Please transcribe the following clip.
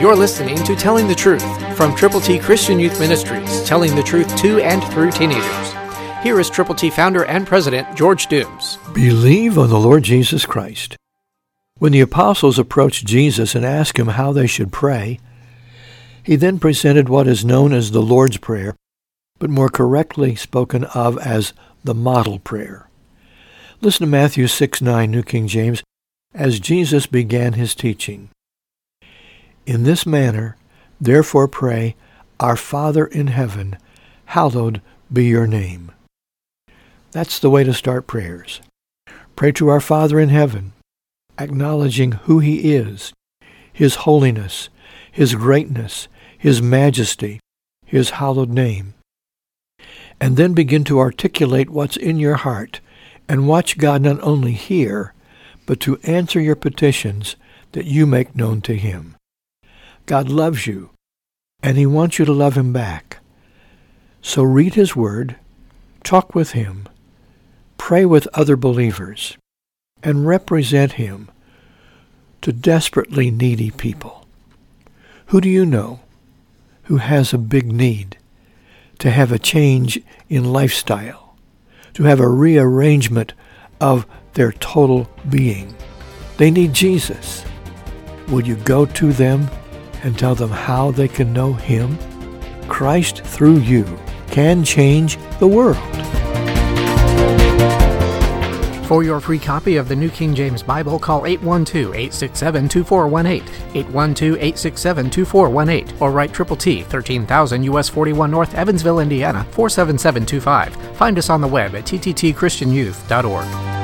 You're listening to Telling the Truth from Triple T Christian Youth Ministries, telling the truth to and through teenagers. Here is Triple T founder and president George Dooms. Believe on the Lord Jesus Christ. When the apostles approached Jesus and asked him how they should pray, he then presented what is known as the Lord's Prayer, but more correctly spoken of as the model prayer. Listen to Matthew 6 9, New King James, as Jesus began his teaching. In this manner, therefore pray, Our Father in heaven, hallowed be your name. That's the way to start prayers. Pray to our Father in heaven, acknowledging who he is, his holiness, his greatness, his majesty, his hallowed name. And then begin to articulate what's in your heart and watch God not only hear, but to answer your petitions that you make known to him. God loves you, and he wants you to love him back. So read his word, talk with him, pray with other believers, and represent him to desperately needy people. Who do you know who has a big need to have a change in lifestyle, to have a rearrangement of their total being? They need Jesus. Would you go to them and tell them how they can know him? Christ through you can change the world. For your free copy of the New King James Bible, call 812-867-2418, 812-867-2418, or write Triple T, 13,000 US 41 North, Evansville, Indiana, 47725. Find us on the web at tttchristianyouth.org.